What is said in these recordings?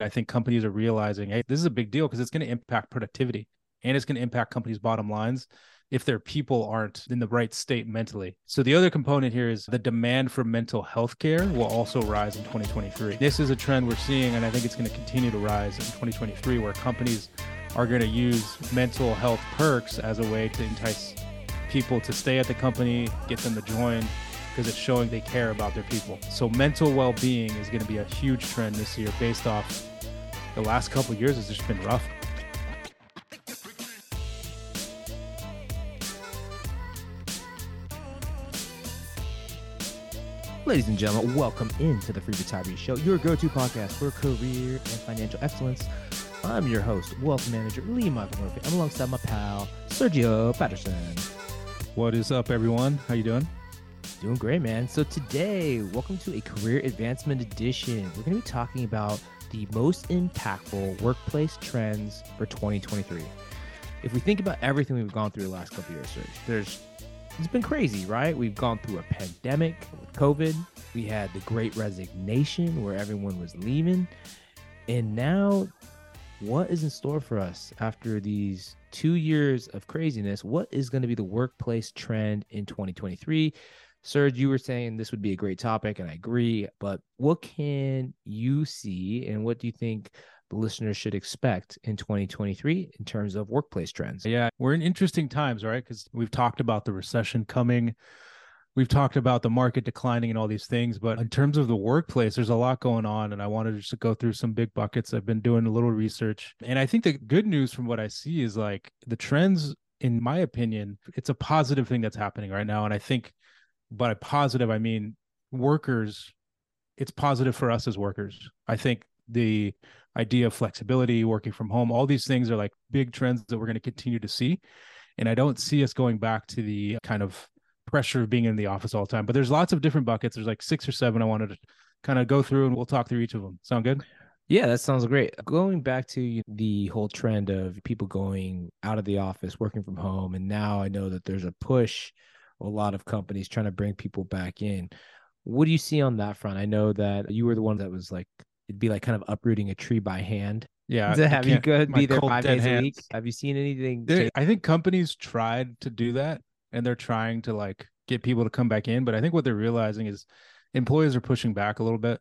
I think companies are realizing, hey, this is a big deal because it's going to impact productivity and it's going to impact companies' bottom lines if their people aren't in the right state mentally. So the other component here is the demand for mental health care will also rise in 2023. This is a trend we're seeing, and I think it's going to continue to rise in 2023, where companies are going to use mental health perks as a way to entice people to stay at the company, get them to join, because it's showing they care about their people. So mental well-being is going to be a huge trend this year based off the last couple years has just been rough. Ladies and gentlemen, welcome into the Free Retiree Show, your go-to podcast for career and financial excellence. I'm your host, Wealth Manager Lee Michael Murphy. I'm alongside my pal Sergio Patterson. What is up, everyone? How you doing? Doing great, man. So today, welcome to a career advancement edition. We're going to be talking about the most impactful workplace trends for 2023. If we think about everything we've gone through the last couple years, there's it's been crazy, right? We've gone through a pandemic with COVID. We had the great resignation where everyone was leaving. And now, what is in store for us after these two years of craziness? What is going to be the workplace trend in 2023? Serge, you were saying this would be a great topic, and I agree. But what can you see, and what do you think the listeners should expect in 2023 in terms of workplace trends? Yeah, we're in interesting times, right? Because we've talked about the recession coming. We've talked about the market declining and all these things, but in terms of the workplace, there's a lot going on. And I wanted just to go through some big buckets. I've been doing a little research. And I think the good news from what I see is like the trends, in my opinion, it's a positive thing that's happening right now. And I think by positive, I mean workers, it's positive for us as workers. I think the idea of flexibility, working from home, all these things are like big trends that we're going to continue to see. And I don't see us going back to the kind of pressure of being in the office all the time. But there's lots of different buckets. There's like six or seven I wanted to kind of go through and we'll talk through each of them. Sound good? Yeah, that sounds great. Going back to the whole trend of people going out of the office, working from home, and now I know that there's a push, a lot of companies trying to bring people back in. What do you see on that front? I know that you were the one that was like it'd be like kind of uprooting a tree by hand. Yeah. Have you good be there five days hands. a week. Have you seen anything? I think companies tried to do that and they're trying to like get people to come back in. But I think what they're realizing is employees are pushing back a little bit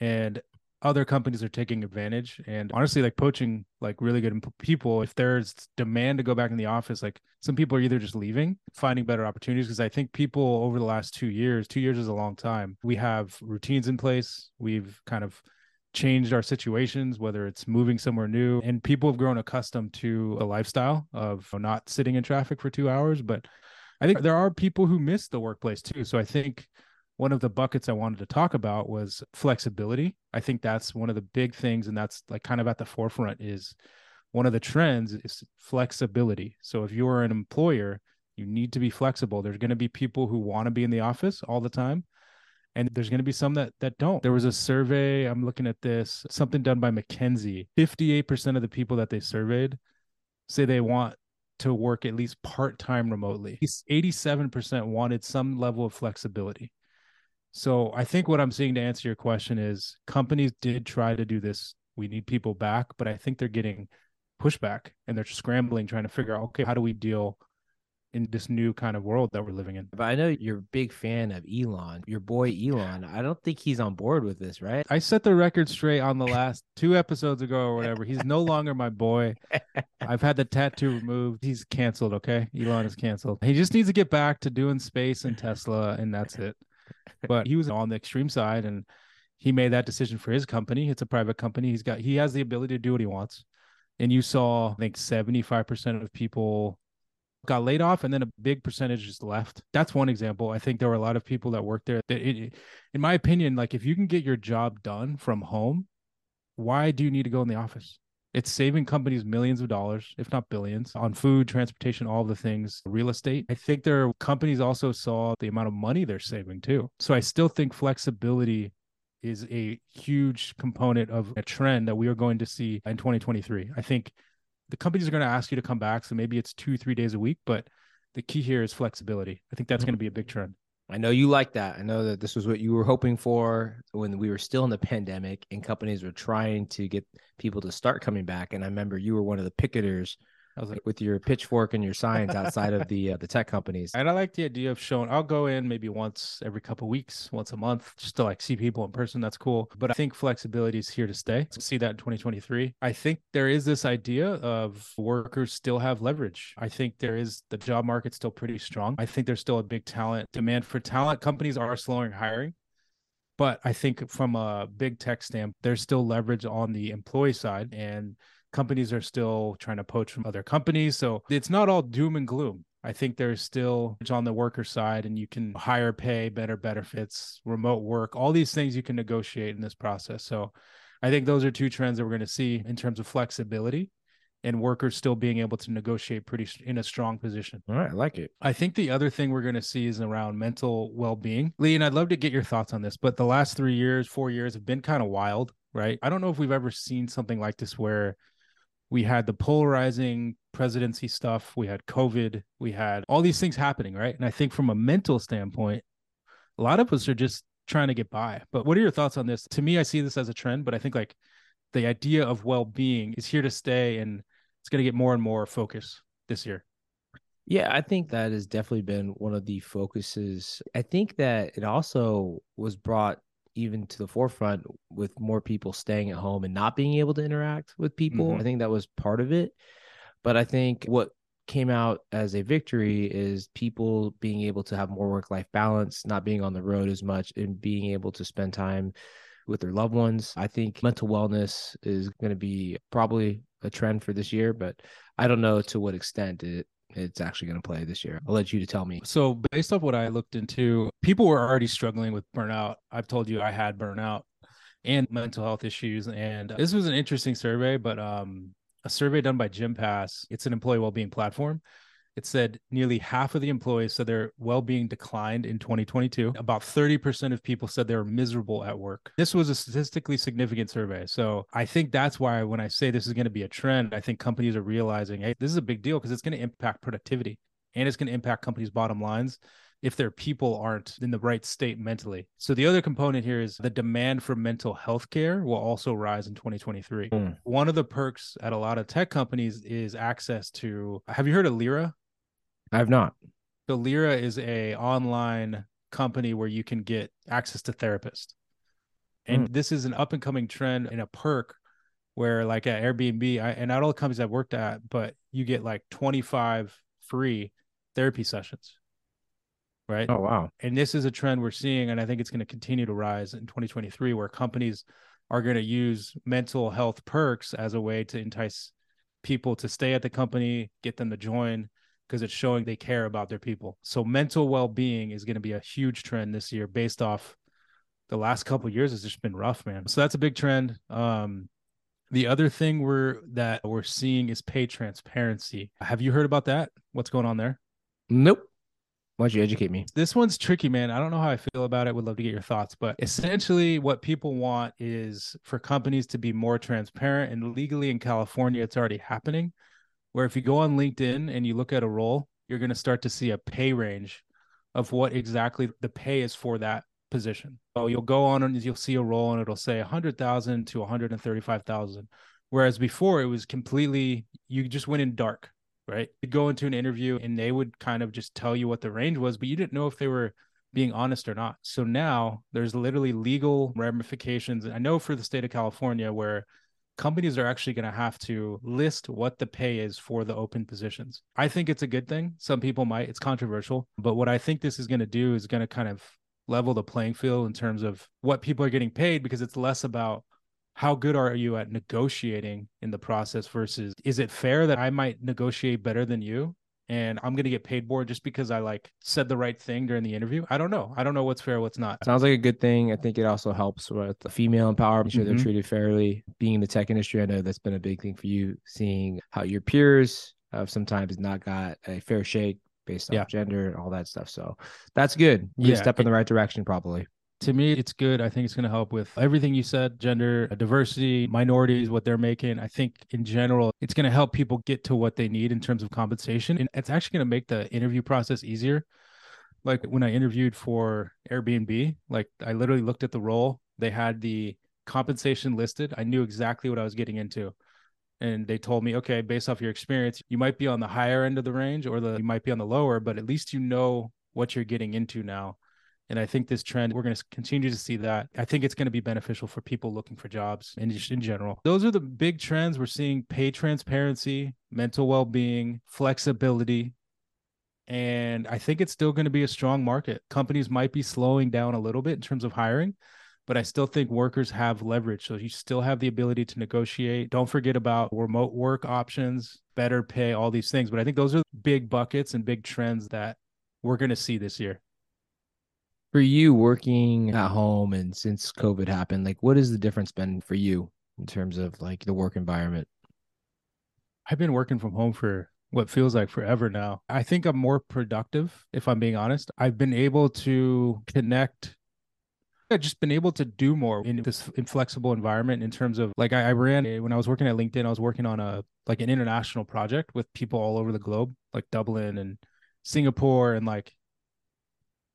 and other companies are taking advantage and honestly like poaching like really good people if there's demand to go back in the office like some people are either just leaving finding better opportunities because i think people over the last two years two years is a long time we have routines in place we've kind of changed our situations, whether it's moving somewhere new. And people have grown accustomed to a lifestyle of not sitting in traffic for two hours. But I think there are people who miss the workplace too. So I think one of the buckets I wanted to talk about was flexibility. I think that's one of the big things. And that's like kind of at the forefront is one of the trends is flexibility. So if you're an employer, you need to be flexible. There's going to be people who want to be in the office all the time and there's going to be some that that don't. There was a survey, I'm looking at this, something done by McKinsey. 58% of the people that they surveyed say they want to work at least part-time remotely. 87% wanted some level of flexibility. So I think what I'm seeing to answer your question is companies did try to do this. We need people back, but I think they're getting pushback and they're scrambling trying to figure out okay, how do we deal in this new kind of world that we're living in. But I know you're a big fan of Elon, your boy Elon. I don't think he's on board with this, right? I set the record straight on the last two episodes ago or whatever. He's no longer my boy. I've had the tattoo removed. He's canceled, okay? Elon is canceled. He just needs to get back to doing space and Tesla, and that's it. But he was on the extreme side and he made that decision for his company. It's a private company. He's got he has the ability to do what he wants. And you saw, I think, 75% of people got laid off and then a big percentage just left. That's one example. I think there were a lot of people that worked there that it, in my opinion, like if you can get your job done from home, why do you need to go in the office? It's saving companies millions of dollars, if not billions, on food, transportation, all the things, real estate. I think their companies also saw the amount of money they're saving too. So I still think flexibility is a huge component of a trend that we are going to see in 2023. I think the companies are going to ask you to come back. So maybe it's two, three days a week, but the key here is flexibility. I think that's mm-hmm. going to be a big trend. I know you like that. I know that this was what you were hoping for when we were still in the pandemic and companies were trying to get people to start coming back. And I remember you were one of the picketers I was like, with your pitchfork and your signs outside of the uh, the tech companies. And I like the idea of showing. I'll go in maybe once every couple weeks, once a month, just to like see people in person. That's cool. But I think flexibility is here to stay. See that in 2023. I think there is this idea of workers still have leverage. I think there is the job market still pretty strong. I think there's still a big talent demand for talent. Companies are slowing hiring. But I think from a big tech stamp, there's still leverage on the employee side. And companies are still trying to poach from other companies. So it's not all doom and gloom. I think there's still on the worker side, and you can higher pay, better benefits, remote work, all these things you can negotiate in this process. So I think those are two trends that we're going to see in terms of flexibility and workers still being able to negotiate pretty in a strong position. All right, I like it. I think the other thing we're going to see is around mental well-being. Lee, and I'd love to get your thoughts on this, but the last 3 years, 4 years have been kind of wild, right? I don't know if we've ever seen something like this where we had the polarizing presidency stuff, we had COVID, we had all these things happening, right? And I think from a mental standpoint, a lot of us are just trying to get by. But what are your thoughts on this? To me, I see this as a trend, but I think like the idea of well-being is here to stay and it's going to get more and more focus this year. Yeah, I think that has definitely been one of the focuses. I think that it also was brought even to the forefront with more people staying at home and not being able to interact with people. Mm-hmm. I think that was part of it. But I think what came out as a victory is people being able to have more work life balance, not being on the road as much, and being able to spend time with their loved ones. I think mental wellness is going to be probably a trend for this year, but I don't know to what extent it it's actually going to play this year. I'll let you to tell me. So, based off what I looked into, people were already struggling with burnout. I've told you I had burnout and mental health issues, and this was an interesting survey. But um, a survey done by Gympass, it's an employee well-being platform, it said nearly half of the employees said their well-being declined in 2022 about 30% of people said they were miserable at work this was a statistically significant survey so i think that's why when i say this is going to be a trend i think companies are realizing hey this is a big deal because it's going to impact productivity and it's going to impact companies bottom lines if their people aren't in the right state mentally. So the other component here is the demand for mental health care will also rise in 2023. Mm. One of the perks at a lot of tech companies is access to have you heard of Lyra? I have not. So Lyra is a online company where you can get access to therapists. And mm. this is an up and coming trend and a perk where like at Airbnb I, and not all the companies I've worked at, but you get like 25 free therapy sessions. Right. Oh, wow. And this is a trend we're seeing. And I think it's going to continue to rise in 2023 where companies are going to use mental health perks as a way to entice people to stay at the company, get them to join because it's showing they care about their people. So mental well-being is going to be a huge trend this year based off the last couple years has just been rough, man. So that's a big trend. Um, the other thing we're that we're seeing is pay transparency. Have you heard about that? What's going on there? Nope. Why don't you educate me? This one's tricky, man. I don't know how I feel about it. Would love to get your thoughts. But essentially, what people want is for companies to be more transparent. And legally in California, it's already happening where if you go on LinkedIn and you look at a role, you're going to start to see a pay range of what exactly the pay is for that position. So you'll go on and you'll see a role and it'll say 100,000 to 135,000. Whereas before it was completely, you just went in dark, right? You'd go into an interview and they would kind of just tell you what the range was, but you didn't know if they were being honest or not. So now there's literally legal ramifications. I know for the state of California where companies are actually going to have to list what the pay is for the open positions. I think it's a good thing. Some people might, it's controversial, but what I think this is going to do is going to kind of level the playing field in terms of what people are getting paid because it's less about how good are you at negotiating in the process versus is it fair that I might negotiate better than you and I'm gonna get paid more just because I like said the right thing during the interview. I don't know. I don't know what's fair, what's not. Sounds like a good thing. I think it also helps with the female empowerment, sure mm-hmm. they're treated fairly. Being in the tech industry, I know that's been a big thing for you, seeing how your peers have sometimes not got a fair shake based on yeah. gender and all that stuff. So that's good. You yeah, step in the right direction, probably to me it's good i think it's going to help with everything you said gender uh, diversity minorities what they're making i think in general it's going to help people get to what they need in terms of compensation and it's actually going to make the interview process easier Like when I interviewed for Airbnb, like I literally looked at the role, they had the compensation listed. I knew exactly what I was getting into. And they told me, okay, based off your experience, you might be on the higher end of the range or the you might be on the lower, but at least you know what you're getting into now. And I think this trend, we're going to continue to see that. I think it's going to be beneficial for people looking for jobs in, in general. Those are the big trends. We're seeing pay transparency, mental well being, flexibility. And I think it's still going to be a strong market. Companies might be slowing down a little bit in terms of hiring, but I still think workers have leverage. So you still have the ability to negotiate. Don't forget about remote work options, better pay, all these things. But I think those are big buckets and big trends that we're going to see this year for you working at home and since COVID happened, like what has the difference been for you in terms of like the work environment? I've been working from home for what feels like forever now. I think I'm more productive, if I'm being honest. I've been able to connect. I've just been able to do more in this inflexible environment in terms of like I, I ran eh, when I was working at LinkedIn, I was working on a like an international project with people all over the globe, like Dublin and Singapore and like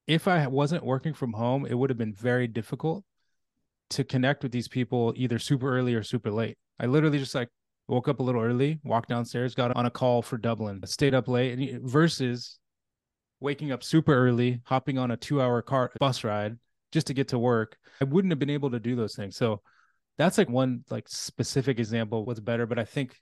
if I wasn't working from home, it would have been very difficult to connect with these people either super early or super late. I literally just like woke up a little early, walked downstairs, got on a call for Dublin, stayed up late, versus waking up super early, hopping on a two-hour car bus ride just to get to work. I wouldn't have been able to do those things. So that's like one like specific example what's better. But I think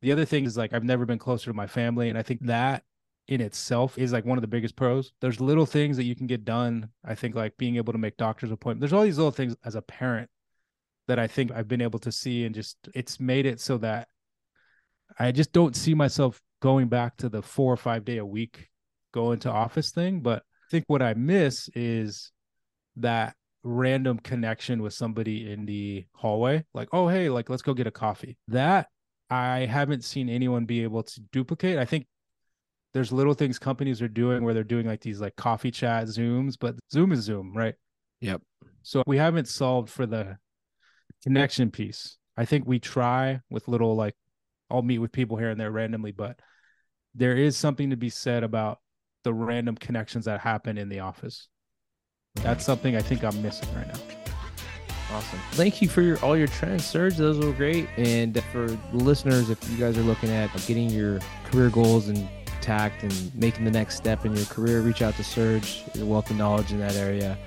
the other thing is like I've never been closer to my family, and I think that in itself is like one of the biggest pros. There's little things that you can get done. I think like being able to make doctor's appointments. There's all these little things as a parent that I think I've been able to see and just it's made it so that I just don't see myself going back to the four or five day a week go into office thing. But I think what I miss is that random connection with somebody in the hallway. Like, oh hey, like let's go get a coffee. That I haven't seen anyone be able to duplicate. I think there's little things companies are doing where they're doing like these like coffee chat zooms but zoom is zoom right yep so we haven't solved for the connection piece i think we try with little like i'll meet with people here and there randomly but there is something to be said about the random connections that happen in the office that's something i think i'm missing right now Awesome. Thank you for your all your trends, Serge. Those were great. And for listeners, if you guys are looking at getting your career goals and tact and making the next step in your career, reach out to Serge. Your wealth of knowledge in that area.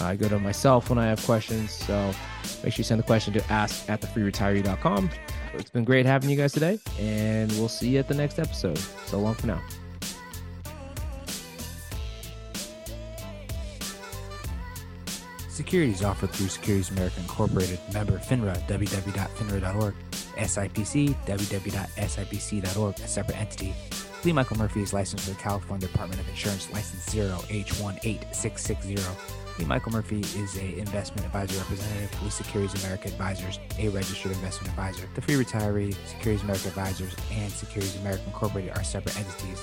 I go to myself when I have questions. So make sure you send the question to ask at thefreeretiree.com. It's been great having you guys today, and we'll see you at the next episode. So long for now. Securities offered through Securities America Incorporated, member FINRA, www.finra.org, SIPC, www.sipc.org, a separate entity. Lee Michael Murphy is licensed with the California Department of Insurance, license 0H18660. Lee Michael Murphy is a investment advisor representative with Securities America Advisors, a registered investment advisor. The Free Retiree, Securities America Advisors, and Securities America Incorporated are separate entities.